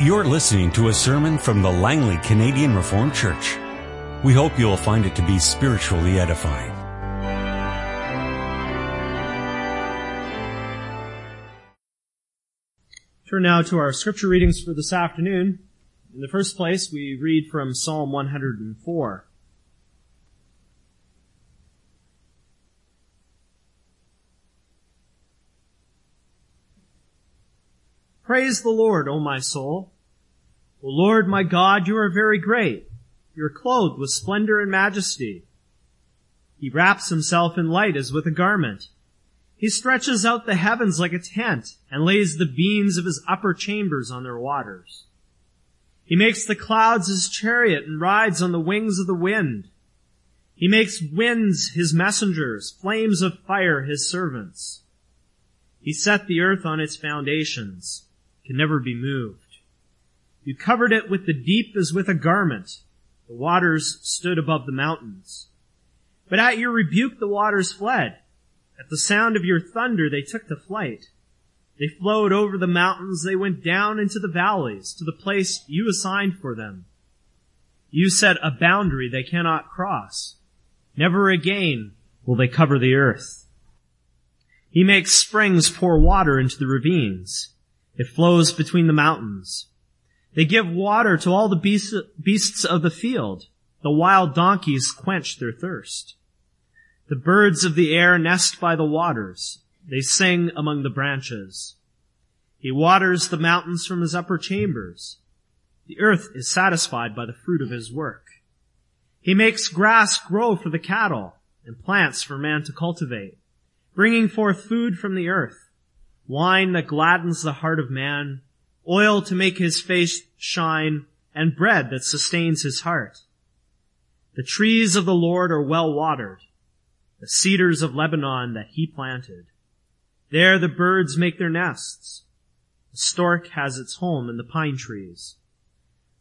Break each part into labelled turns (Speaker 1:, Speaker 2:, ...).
Speaker 1: You're listening to a sermon from the Langley Canadian Reformed Church. We hope you'll find it to be spiritually edifying.
Speaker 2: Turn now to our scripture readings for this afternoon. In the first place, we read from Psalm 104. Praise the Lord, O my soul. O Lord my God, you are very great. You are clothed with splendor and majesty. He wraps himself in light as with a garment. He stretches out the heavens like a tent and lays the beams of his upper chambers on their waters. He makes the clouds his chariot and rides on the wings of the wind. He makes winds his messengers, flames of fire his servants. He set the earth on its foundations can never be moved. You covered it with the deep as with a garment. The waters stood above the mountains. But at your rebuke the waters fled. At the sound of your thunder they took to flight. They flowed over the mountains, they went down into the valleys, to the place you assigned for them. You set a boundary they cannot cross. Never again will they cover the earth. He makes springs pour water into the ravines. It flows between the mountains. They give water to all the beasts of the field. The wild donkeys quench their thirst. The birds of the air nest by the waters. They sing among the branches. He waters the mountains from his upper chambers. The earth is satisfied by the fruit of his work. He makes grass grow for the cattle and plants for man to cultivate, bringing forth food from the earth wine that gladdens the heart of man, oil to make his face shine, and bread that sustains his heart. The trees of the Lord are well watered, the cedars of Lebanon that he planted. There the birds make their nests. The stork has its home in the pine trees.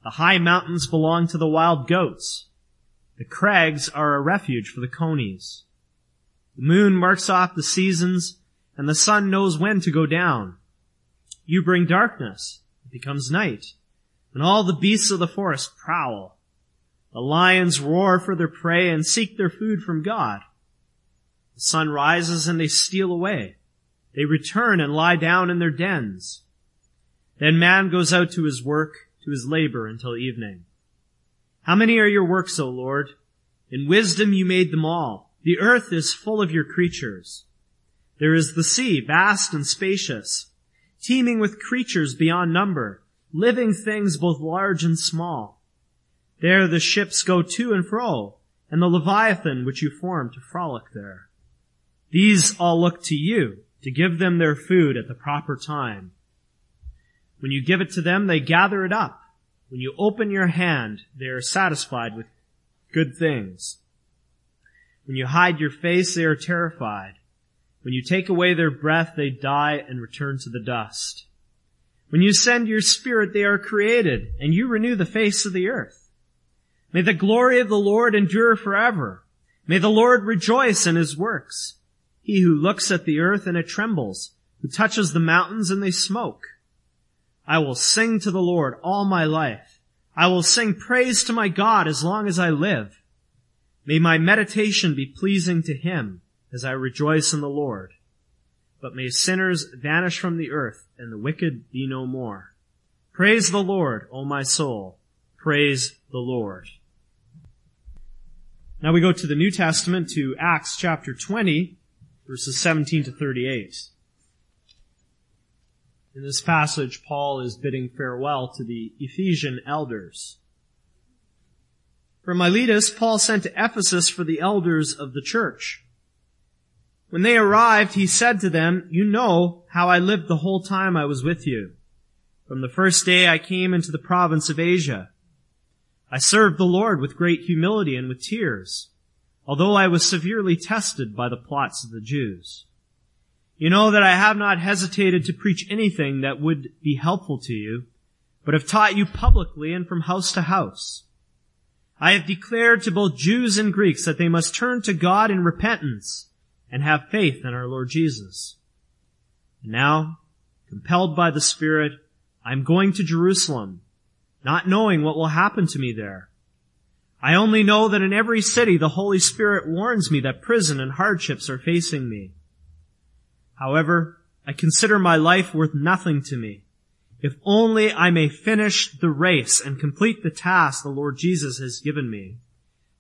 Speaker 2: The high mountains belong to the wild goats. The crags are a refuge for the conies. The moon marks off the seasons and the sun knows when to go down. You bring darkness, it becomes night, and all the beasts of the forest prowl. The lions roar for their prey and seek their food from God. The sun rises and they steal away. They return and lie down in their dens. Then man goes out to his work, to his labor until evening. How many are your works, O Lord? In wisdom you made them all. The earth is full of your creatures. There is the sea, vast and spacious, teeming with creatures beyond number, living things both large and small. There the ships go to and fro, and the Leviathan which you formed to frolic there. These all look to you to give them their food at the proper time. When you give it to them, they gather it up. When you open your hand, they are satisfied with good things. When you hide your face, they are terrified. When you take away their breath, they die and return to the dust. When you send your spirit, they are created, and you renew the face of the earth. May the glory of the Lord endure forever. May the Lord rejoice in his works. He who looks at the earth and it trembles, who touches the mountains and they smoke. I will sing to the Lord all my life. I will sing praise to my God as long as I live. May my meditation be pleasing to him as I rejoice in the Lord. But may sinners vanish from the earth and the wicked be no more. Praise the Lord, O my soul. Praise the Lord. Now we go to the New Testament to Acts chapter 20, verses 17 to 38. In this passage, Paul is bidding farewell to the Ephesian elders. From Miletus, Paul sent to Ephesus for the elders of the church. When they arrived, he said to them, You know how I lived the whole time I was with you. From the first day I came into the province of Asia. I served the Lord with great humility and with tears, although I was severely tested by the plots of the Jews. You know that I have not hesitated to preach anything that would be helpful to you, but have taught you publicly and from house to house. I have declared to both Jews and Greeks that they must turn to God in repentance and have faith in our Lord Jesus. And now, compelled by the Spirit, I'm going to Jerusalem, not knowing what will happen to me there. I only know that in every city the Holy Spirit warns me that prison and hardships are facing me. However, I consider my life worth nothing to me. If only I may finish the race and complete the task the Lord Jesus has given me.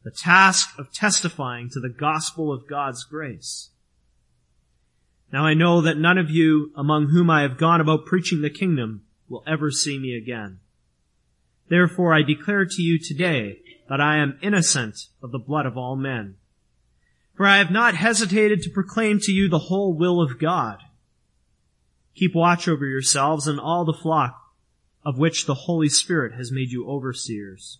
Speaker 2: The task of testifying to the gospel of God's grace. Now I know that none of you among whom I have gone about preaching the kingdom will ever see me again. Therefore I declare to you today that I am innocent of the blood of all men. For I have not hesitated to proclaim to you the whole will of God. Keep watch over yourselves and all the flock of which the Holy Spirit has made you overseers.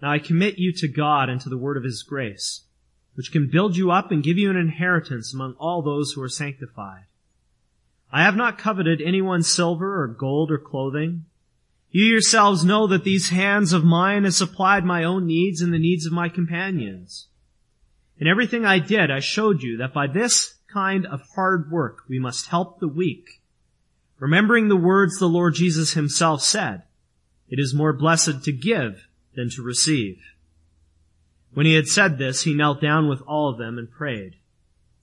Speaker 2: Now I commit you to God and to the word of his grace, which can build you up and give you an inheritance among all those who are sanctified. I have not coveted anyone's silver or gold or clothing. You yourselves know that these hands of mine have supplied my own needs and the needs of my companions. In everything I did, I showed you that by this kind of hard work we must help the weak, remembering the words the Lord Jesus himself said, it is more blessed to give than to receive. When he had said this, he knelt down with all of them and prayed.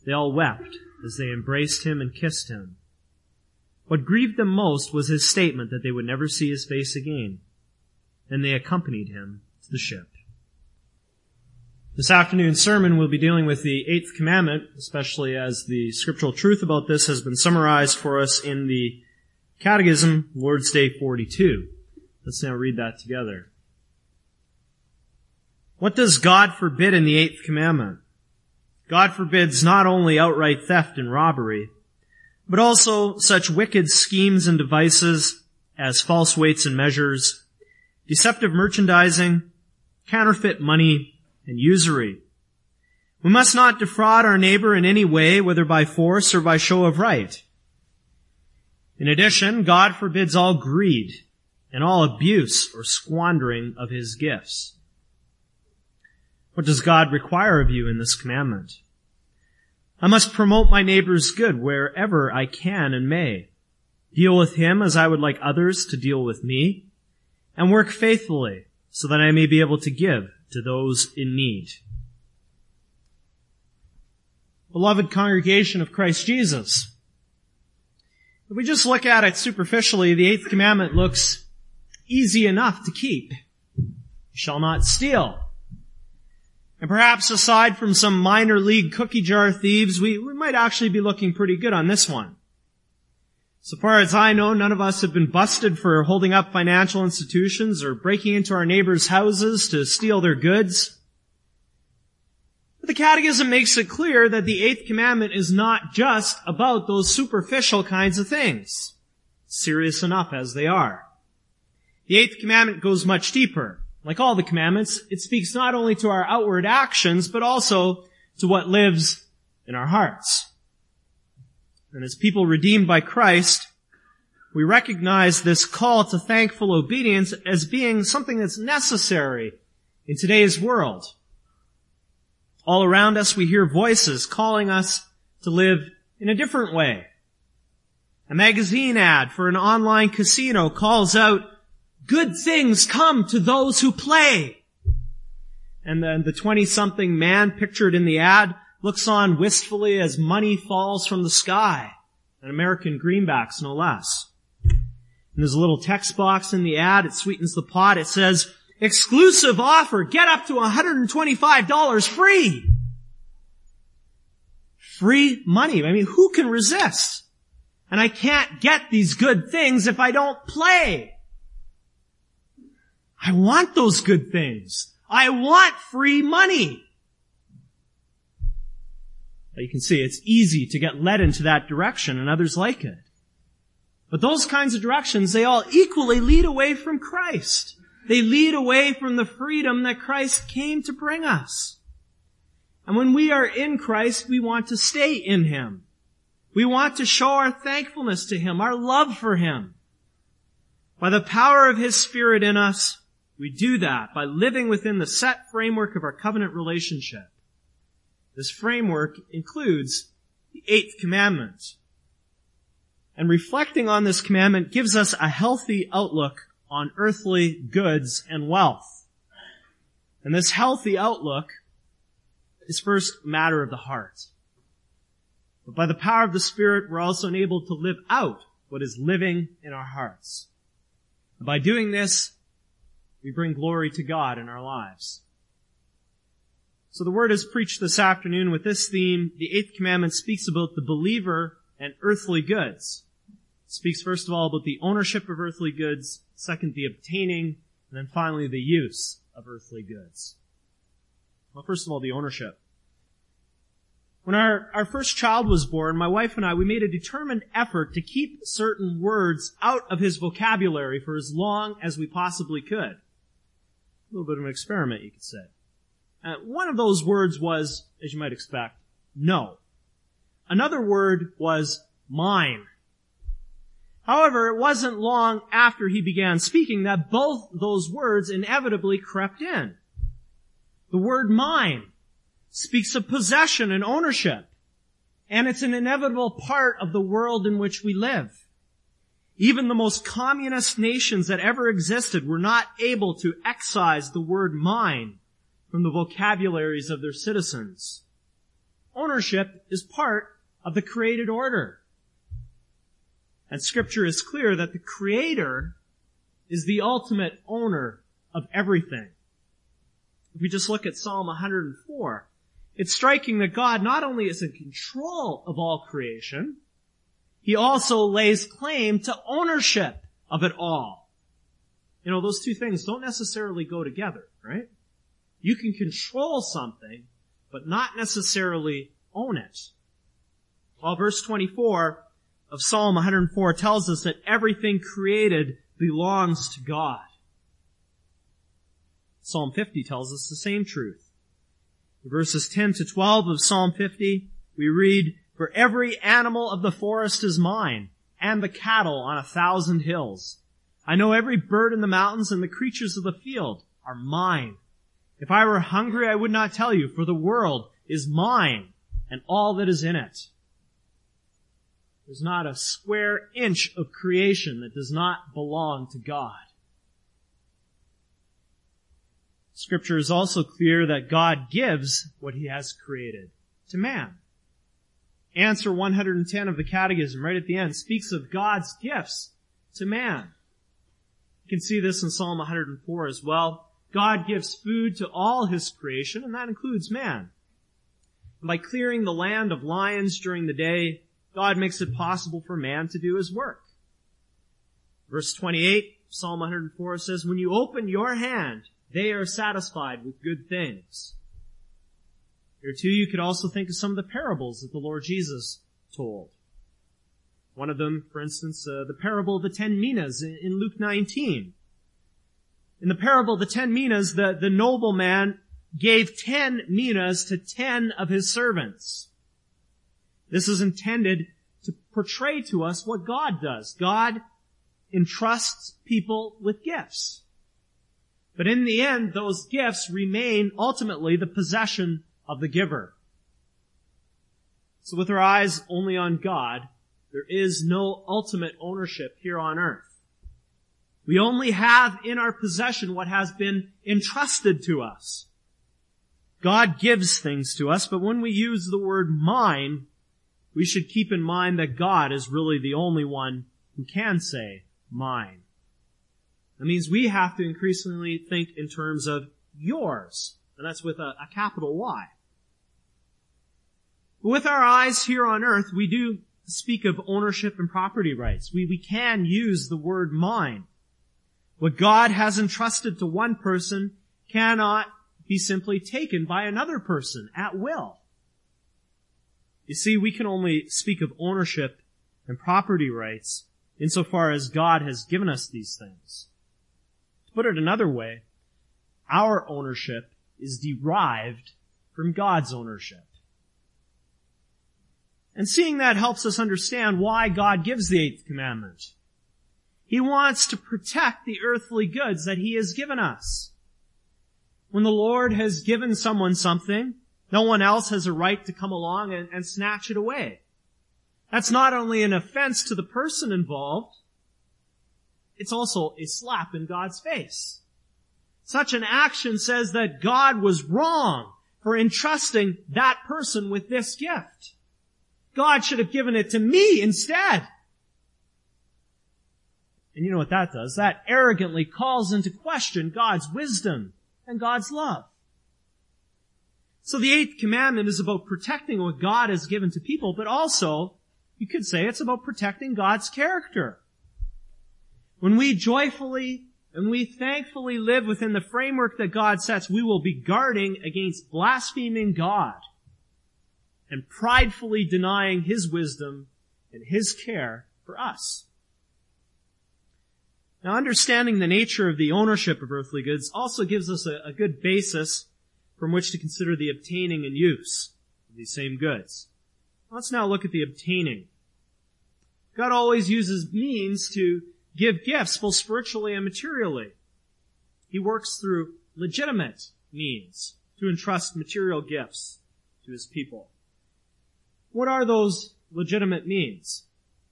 Speaker 2: They all wept as they embraced him and kissed him. What grieved them most was his statement that they would never see his face again. And they accompanied him to the ship. This afternoon's sermon will be dealing with the eighth commandment, especially as the scriptural truth about this has been summarized for us in the Catechism, Lord's Day 42. Let's now read that together. What does God forbid in the eighth commandment? God forbids not only outright theft and robbery, but also such wicked schemes and devices as false weights and measures, deceptive merchandising, counterfeit money, and usury. We must not defraud our neighbor in any way, whether by force or by show of right. In addition, God forbids all greed and all abuse or squandering of his gifts. What does God require of you in this commandment? I must promote my neighbor's good wherever I can and may. Deal with him as I would like others to deal with me, and work faithfully so that I may be able to give to those in need. Beloved congregation of Christ Jesus, if we just look at it superficially, the eighth commandment looks easy enough to keep. You shall not steal. And perhaps aside from some minor league cookie jar thieves, we, we might actually be looking pretty good on this one. So far as I know, none of us have been busted for holding up financial institutions or breaking into our neighbors' houses to steal their goods. But the Catechism makes it clear that the Eighth Commandment is not just about those superficial kinds of things, serious enough as they are. The Eighth Commandment goes much deeper. Like all the commandments, it speaks not only to our outward actions, but also to what lives in our hearts. And as people redeemed by Christ, we recognize this call to thankful obedience as being something that's necessary in today's world. All around us we hear voices calling us to live in a different way. A magazine ad for an online casino calls out Good things come to those who play. And then the 20 something man pictured in the ad looks on wistfully as money falls from the sky. An American greenbacks, no less. And there's a little text box in the ad. It sweetens the pot. It says, exclusive offer. Get up to $125 free. Free money. I mean, who can resist? And I can't get these good things if I don't play. I want those good things. I want free money. But you can see it's easy to get led into that direction and others like it. But those kinds of directions, they all equally lead away from Christ. They lead away from the freedom that Christ came to bring us. And when we are in Christ, we want to stay in Him. We want to show our thankfulness to Him, our love for Him. By the power of His Spirit in us, we do that by living within the set framework of our covenant relationship. This framework includes the eighth commandment. And reflecting on this commandment gives us a healthy outlook on earthly goods and wealth. And this healthy outlook is first a matter of the heart. But by the power of the Spirit, we're also enabled to live out what is living in our hearts. And by doing this, we bring glory to God in our lives. So the word is preached this afternoon with this theme. The eighth commandment speaks about the believer and earthly goods. It speaks first of all about the ownership of earthly goods, second the obtaining, and then finally the use of earthly goods. Well, first of all, the ownership. When our, our first child was born, my wife and I, we made a determined effort to keep certain words out of his vocabulary for as long as we possibly could little bit of an experiment, you could say. Uh, one of those words was, as you might expect, no. Another word was mine. However, it wasn't long after he began speaking that both those words inevitably crept in. The word mine speaks of possession and ownership, and it's an inevitable part of the world in which we live. Even the most communist nations that ever existed were not able to excise the word mine from the vocabularies of their citizens. Ownership is part of the created order. And scripture is clear that the creator is the ultimate owner of everything. If we just look at Psalm 104, it's striking that God not only is in control of all creation, he also lays claim to ownership of it all. You know, those two things don't necessarily go together, right? You can control something, but not necessarily own it. Well, verse 24 of Psalm 104 tells us that everything created belongs to God. Psalm 50 tells us the same truth. Verses 10 to 12 of Psalm 50, we read, for every animal of the forest is mine, and the cattle on a thousand hills. I know every bird in the mountains and the creatures of the field are mine. If I were hungry, I would not tell you, for the world is mine and all that is in it. There's not a square inch of creation that does not belong to God. Scripture is also clear that God gives what he has created to man answer 110 of the Catechism, right at the end, speaks of God's gifts to man. You can see this in Psalm 104 as well. God gives food to all his creation, and that includes man. And by clearing the land of lions during the day, God makes it possible for man to do his work. Verse 28, Psalm 104 says, When you open your hand, they are satisfied with good things. Here too, you could also think of some of the parables that the Lord Jesus told. One of them, for instance, uh, the parable of the ten minas in, Luke 19. In the parable of the ten minas, the, the nobleman gave ten minas to ten of his servants. This is intended to portray to us what God does. God entrusts people with gifts. But in the end, those gifts remain ultimately the possession of the giver. So with our eyes only on God, there is no ultimate ownership here on earth. We only have in our possession what has been entrusted to us. God gives things to us, but when we use the word mine, we should keep in mind that God is really the only one who can say mine. That means we have to increasingly think in terms of yours, and that's with a, a capital Y. With our eyes here on earth, we do speak of ownership and property rights. We, we can use the word mine. What God has entrusted to one person cannot be simply taken by another person at will. You see, we can only speak of ownership and property rights insofar as God has given us these things. To put it another way, our ownership is derived from God's ownership. And seeing that helps us understand why God gives the eighth commandment. He wants to protect the earthly goods that He has given us. When the Lord has given someone something, no one else has a right to come along and, and snatch it away. That's not only an offense to the person involved, it's also a slap in God's face. Such an action says that God was wrong for entrusting that person with this gift. God should have given it to me instead. And you know what that does? That arrogantly calls into question God's wisdom and God's love. So the eighth commandment is about protecting what God has given to people, but also, you could say it's about protecting God's character. When we joyfully and we thankfully live within the framework that God sets, we will be guarding against blaspheming God and pridefully denying His wisdom and His care for us. Now understanding the nature of the ownership of earthly goods also gives us a, a good basis from which to consider the obtaining and use of these same goods. Let's now look at the obtaining. God always uses means to give gifts both spiritually and materially. He works through legitimate means to entrust material gifts to his people. What are those legitimate means?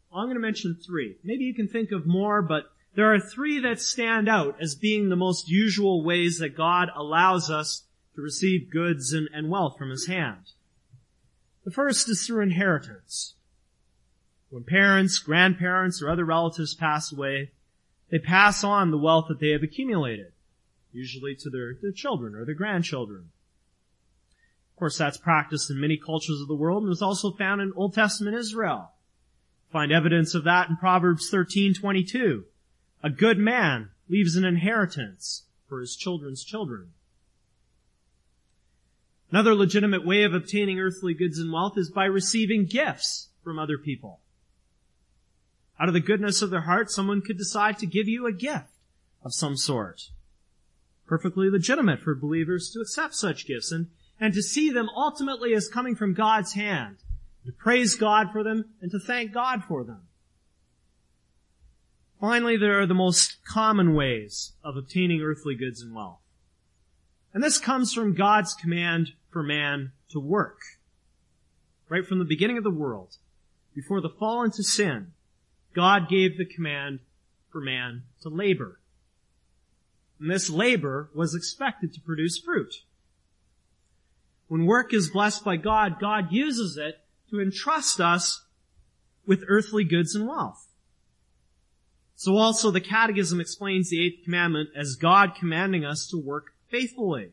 Speaker 2: Well, I'm going to mention three. Maybe you can think of more, but there are three that stand out as being the most usual ways that God allows us to receive goods and, and wealth from his hand. The first is through inheritance. When parents, grandparents, or other relatives pass away, they pass on the wealth that they have accumulated, usually to their, their children or their grandchildren. Of course, that's practiced in many cultures of the world and is also found in Old Testament Israel. Find evidence of that in Proverbs 13:22. A good man leaves an inheritance for his children's children. Another legitimate way of obtaining earthly goods and wealth is by receiving gifts from other people. Out of the goodness of their heart, someone could decide to give you a gift of some sort. Perfectly legitimate for believers to accept such gifts and, and to see them ultimately as coming from God's hand, to praise God for them and to thank God for them. Finally, there are the most common ways of obtaining earthly goods and wealth. And this comes from God's command for man to work. Right from the beginning of the world, before the fall into sin, God gave the command for man to labor. And this labor was expected to produce fruit. When work is blessed by God, God uses it to entrust us with earthly goods and wealth. So also the Catechism explains the eighth commandment as God commanding us to work faithfully.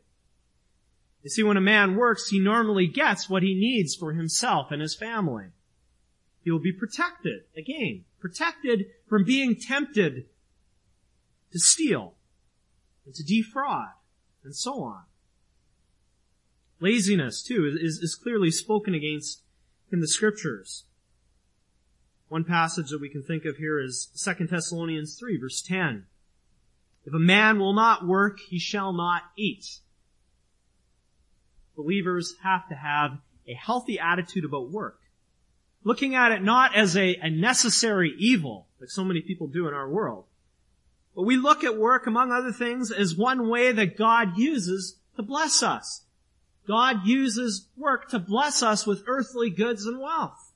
Speaker 2: You see, when a man works, he normally gets what he needs for himself and his family. He will be protected, again, protected from being tempted to steal and to defraud and so on. Laziness, too, is, is clearly spoken against in the scriptures. One passage that we can think of here is 2 Thessalonians 3 verse 10. If a man will not work, he shall not eat. Believers have to have a healthy attitude about work looking at it not as a, a necessary evil, like so many people do in our world, but we look at work, among other things, as one way that God uses to bless us. God uses work to bless us with earthly goods and wealth.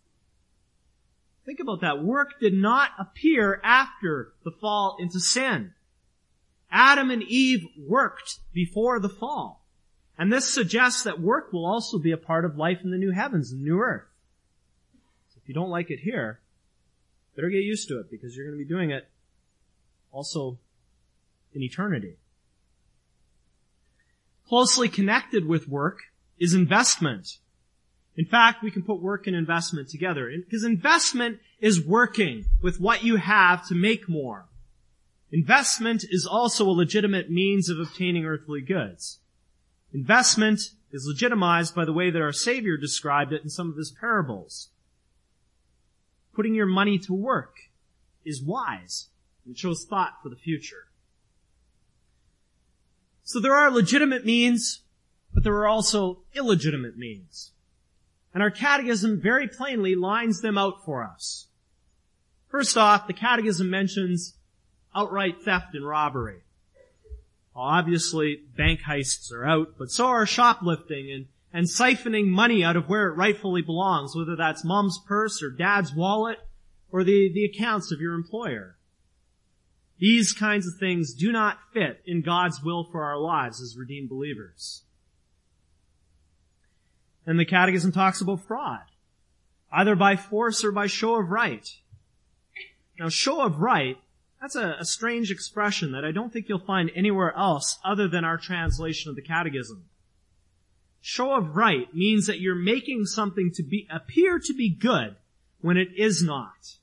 Speaker 2: Think about that. Work did not appear after the fall into sin. Adam and Eve worked before the fall. And this suggests that work will also be a part of life in the new heavens and new earth. If you don't like it here, better get used to it because you're going to be doing it also in eternity. Closely connected with work is investment. In fact, we can put work and investment together because investment is working with what you have to make more. Investment is also a legitimate means of obtaining earthly goods. Investment is legitimized by the way that our Savior described it in some of his parables putting your money to work is wise. It shows thought for the future. So there are legitimate means, but there are also illegitimate means. And our catechism very plainly lines them out for us. First off, the catechism mentions outright theft and robbery. Obviously, bank heists are out, but so are shoplifting and, and siphoning money out of where it rightfully belongs, whether that's mom's purse or dad's wallet or the, the accounts of your employer. These kinds of things do not fit in God's will for our lives as redeemed believers. And the Catechism talks about fraud, either by force or by show of right. Now, show of right that's a, a strange expression that I don't think you'll find anywhere else other than our translation of the Catechism. Show of right means that you're making something to be, appear to be good when it is not.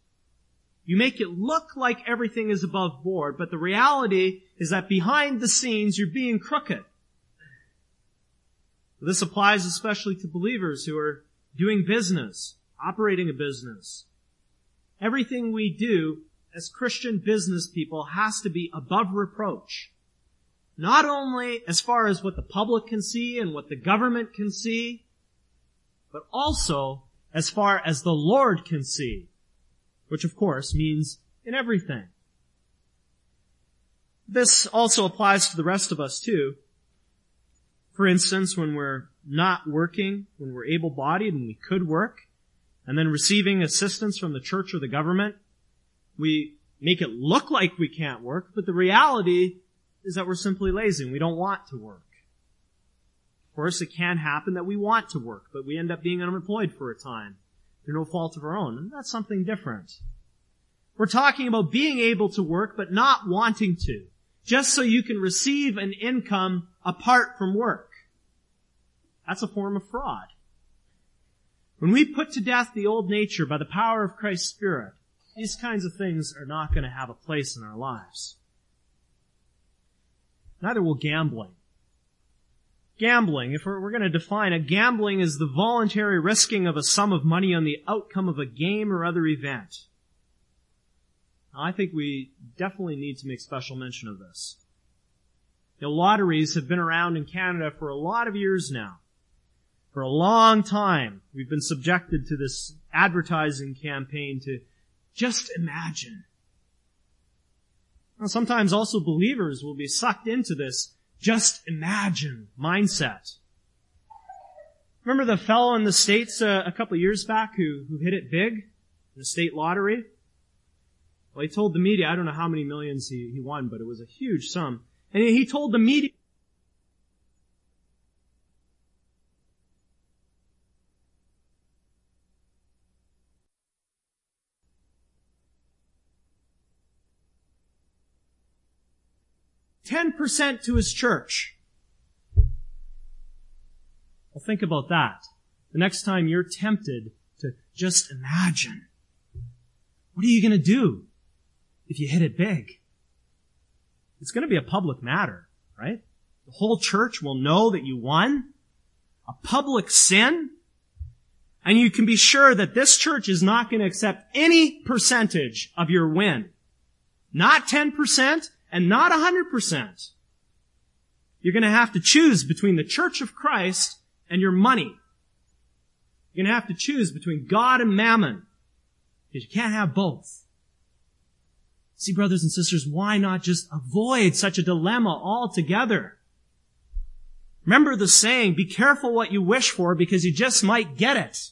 Speaker 2: You make it look like everything is above board, but the reality is that behind the scenes you're being crooked. This applies especially to believers who are doing business, operating a business. Everything we do as Christian business people has to be above reproach. Not only as far as what the public can see and what the government can see, but also as far as the Lord can see, which of course means in everything. This also applies to the rest of us too. For instance, when we're not working, when we're able-bodied and we could work, and then receiving assistance from the church or the government, we make it look like we can't work, but the reality is that we're simply lazy and we don't want to work. Of course, it can happen that we want to work, but we end up being unemployed for a time through no fault of our own, and that's something different. We're talking about being able to work, but not wanting to, just so you can receive an income apart from work. That's a form of fraud. When we put to death the old nature by the power of Christ's Spirit, these kinds of things are not going to have a place in our lives. Neither will gambling. Gambling, if we're, going to define it, gambling is the voluntary risking of a sum of money on the outcome of a game or other event. I think we definitely need to make special mention of this. The lotteries have been around in Canada for a lot of years now. For a long time, we've been subjected to this advertising campaign to just imagine. Now, sometimes also believers will be sucked into this just imagine mindset. Remember the fellow in the States uh, a couple years back who, who hit it big in the state lottery? Well, he told the media, I don't know how many millions he, he won, but it was a huge sum. And he told the media 10% to his church. Well, think about that. The next time you're tempted to just imagine, what are you going to do if you hit it big? It's going to be a public matter, right? The whole church will know that you won. A public sin. And you can be sure that this church is not going to accept any percentage of your win. Not 10%, and not 100%. You're going to have to choose between the church of Christ and your money. You're going to have to choose between God and mammon. Because you can't have both. See, brothers and sisters, why not just avoid such a dilemma altogether? Remember the saying, be careful what you wish for because you just might get it.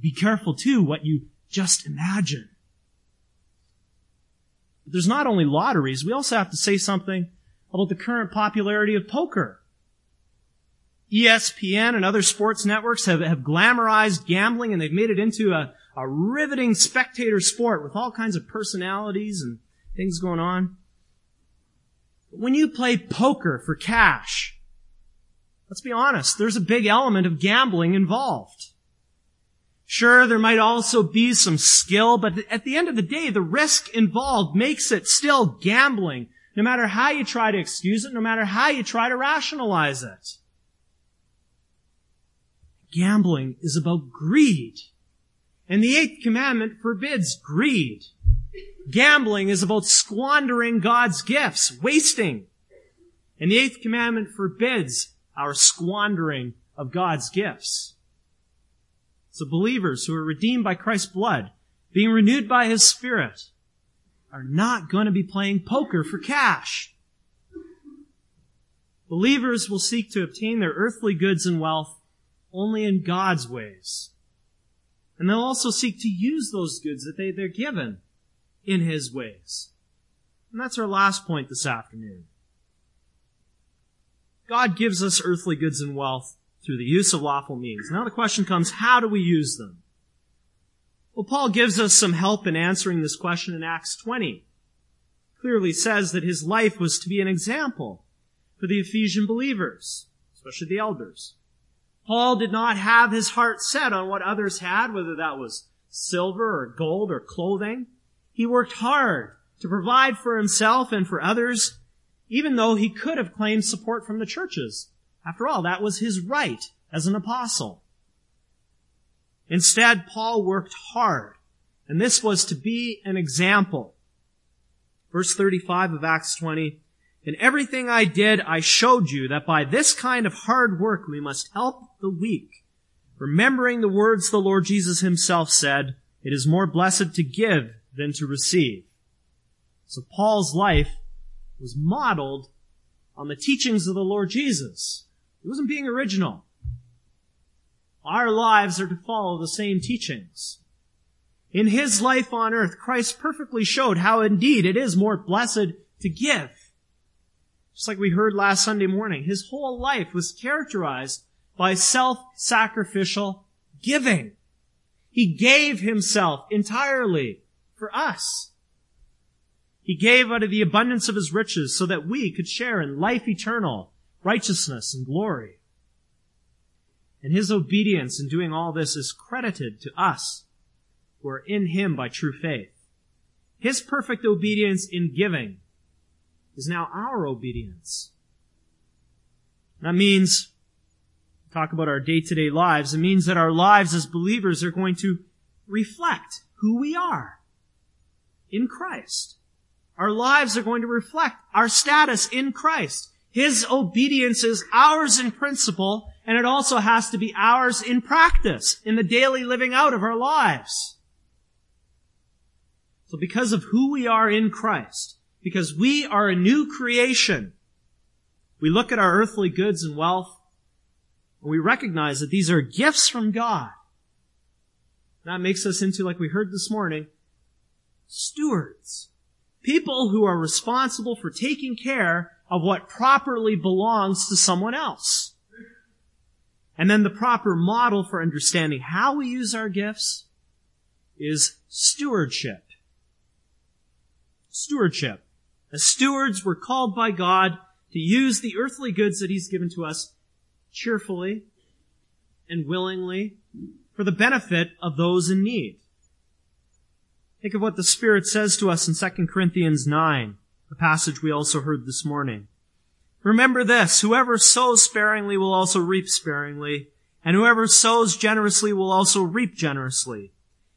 Speaker 2: Be careful too what you just imagine. There's not only lotteries, we also have to say something about the current popularity of poker. ESPN and other sports networks have, have glamorized gambling and they've made it into a, a riveting spectator sport with all kinds of personalities and things going on. But when you play poker for cash, let's be honest, there's a big element of gambling involved. Sure, there might also be some skill, but at the end of the day, the risk involved makes it still gambling, no matter how you try to excuse it, no matter how you try to rationalize it. Gambling is about greed. And the eighth commandment forbids greed. Gambling is about squandering God's gifts, wasting. And the eighth commandment forbids our squandering of God's gifts. So believers who are redeemed by Christ's blood, being renewed by His Spirit, are not going to be playing poker for cash. Believers will seek to obtain their earthly goods and wealth only in God's ways. And they'll also seek to use those goods that they, they're given in His ways. And that's our last point this afternoon. God gives us earthly goods and wealth through the use of lawful means. Now the question comes, how do we use them? Well, Paul gives us some help in answering this question in Acts 20. Clearly says that his life was to be an example for the Ephesian believers, especially the elders. Paul did not have his heart set on what others had, whether that was silver or gold or clothing. He worked hard to provide for himself and for others, even though he could have claimed support from the churches. After all, that was his right as an apostle. Instead, Paul worked hard, and this was to be an example. Verse 35 of Acts 20, in everything I did, I showed you that by this kind of hard work we must help the weak, remembering the words the Lord Jesus himself said, it is more blessed to give than to receive. So Paul's life was modeled on the teachings of the Lord Jesus. He wasn't being original. Our lives are to follow the same teachings. In his life on earth, Christ perfectly showed how indeed it is more blessed to give just like we heard last Sunday morning, his whole life was characterized by self-sacrificial giving. He gave himself entirely for us. He gave out of the abundance of his riches so that we could share in life eternal, righteousness, and glory. And his obedience in doing all this is credited to us who are in him by true faith. His perfect obedience in giving is now our obedience. That means, talk about our day-to-day lives, it means that our lives as believers are going to reflect who we are in Christ. Our lives are going to reflect our status in Christ. His obedience is ours in principle, and it also has to be ours in practice, in the daily living out of our lives. So because of who we are in Christ, because we are a new creation. We look at our earthly goods and wealth, and we recognize that these are gifts from God. That makes us into, like we heard this morning, stewards. People who are responsible for taking care of what properly belongs to someone else. And then the proper model for understanding how we use our gifts is stewardship. Stewardship. As stewards, we're called by God to use the earthly goods that He's given to us cheerfully and willingly for the benefit of those in need. Think of what the Spirit says to us in 2 Corinthians 9, the passage we also heard this morning. Remember this, whoever sows sparingly will also reap sparingly, and whoever sows generously will also reap generously.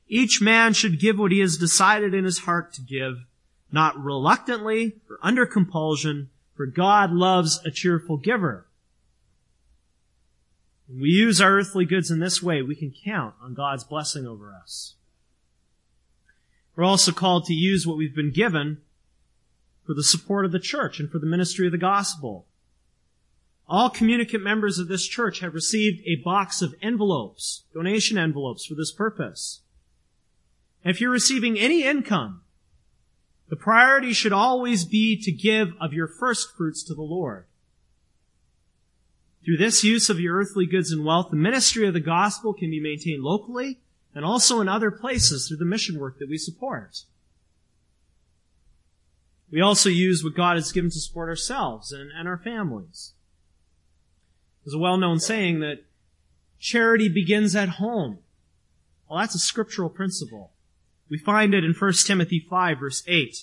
Speaker 2: Each man should give what he has decided in his heart to give, not reluctantly or under compulsion, for God loves a cheerful giver. When we use our earthly goods in this way, we can count on God's blessing over us. We're also called to use what we've been given for the support of the church and for the ministry of the gospel. All communicant members of this church have received a box of envelopes, donation envelopes for this purpose. If you're receiving any income the priority should always be to give of your first fruits to the Lord. Through this use of your earthly goods and wealth, the ministry of the gospel can be maintained locally and also in other places through the mission work that we support. We also use what God has given to support ourselves and, and our families. There's a well-known saying that charity begins at home. Well, that's a scriptural principle. We find it in 1 Timothy 5 verse 8.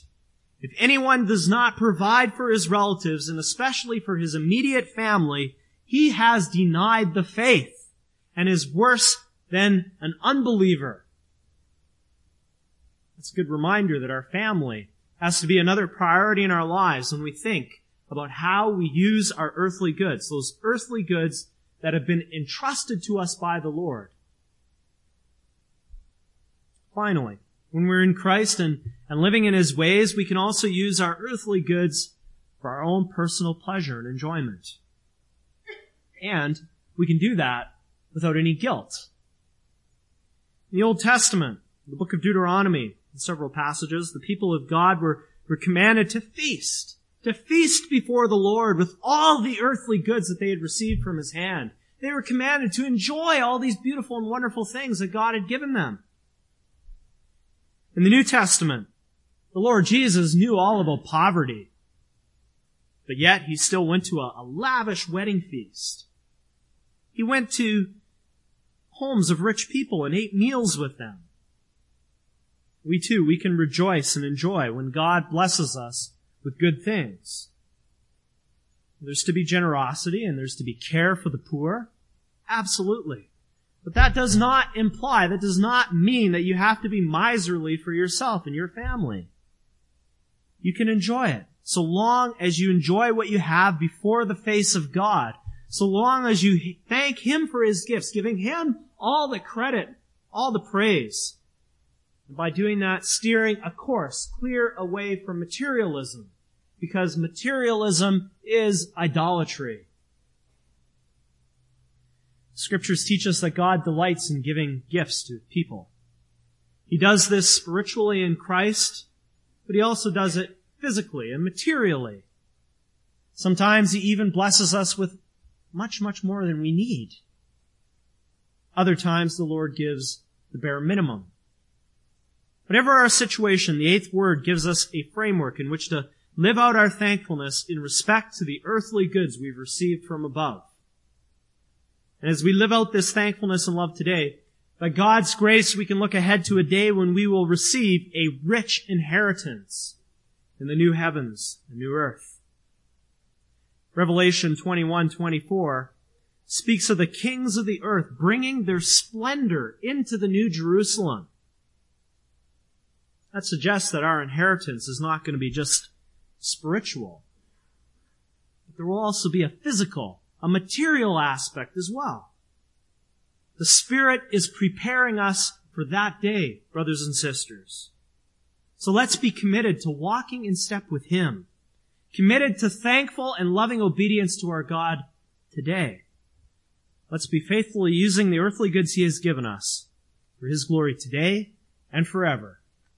Speaker 2: If anyone does not provide for his relatives and especially for his immediate family, he has denied the faith and is worse than an unbeliever. That's a good reminder that our family has to be another priority in our lives when we think about how we use our earthly goods, those earthly goods that have been entrusted to us by the Lord. Finally, when we're in Christ and, and living in His ways, we can also use our earthly goods for our own personal pleasure and enjoyment. And we can do that without any guilt. In the Old Testament, the book of Deuteronomy, in several passages, the people of God were, were commanded to feast, to feast before the Lord with all the earthly goods that they had received from His hand. They were commanded to enjoy all these beautiful and wonderful things that God had given them. In the New Testament, the Lord Jesus knew all about poverty, but yet he still went to a, a lavish wedding feast. He went to homes of rich people and ate meals with them. We too, we can rejoice and enjoy when God blesses us with good things. There's to be generosity and there's to be care for the poor. Absolutely. But that does not imply, that does not mean that you have to be miserly for yourself and your family. You can enjoy it. So long as you enjoy what you have before the face of God, so long as you thank Him for His gifts, giving Him all the credit, all the praise. By doing that, steering a course clear away from materialism, because materialism is idolatry. Scriptures teach us that God delights in giving gifts to people. He does this spiritually in Christ, but He also does it physically and materially. Sometimes He even blesses us with much, much more than we need. Other times the Lord gives the bare minimum. Whatever our situation, the eighth word gives us a framework in which to live out our thankfulness in respect to the earthly goods we've received from above. And as we live out this thankfulness and love today, by God's grace, we can look ahead to a day when we will receive a rich inheritance in the new heavens, the new earth. Revelation 21:24 speaks of the kings of the earth bringing their splendor into the new Jerusalem. That suggests that our inheritance is not going to be just spiritual. But there will also be a physical a material aspect as well. The Spirit is preparing us for that day, brothers and sisters. So let's be committed to walking in step with Him, committed to thankful and loving obedience to our God today. Let's be faithfully using the earthly goods He has given us for His glory today and forever.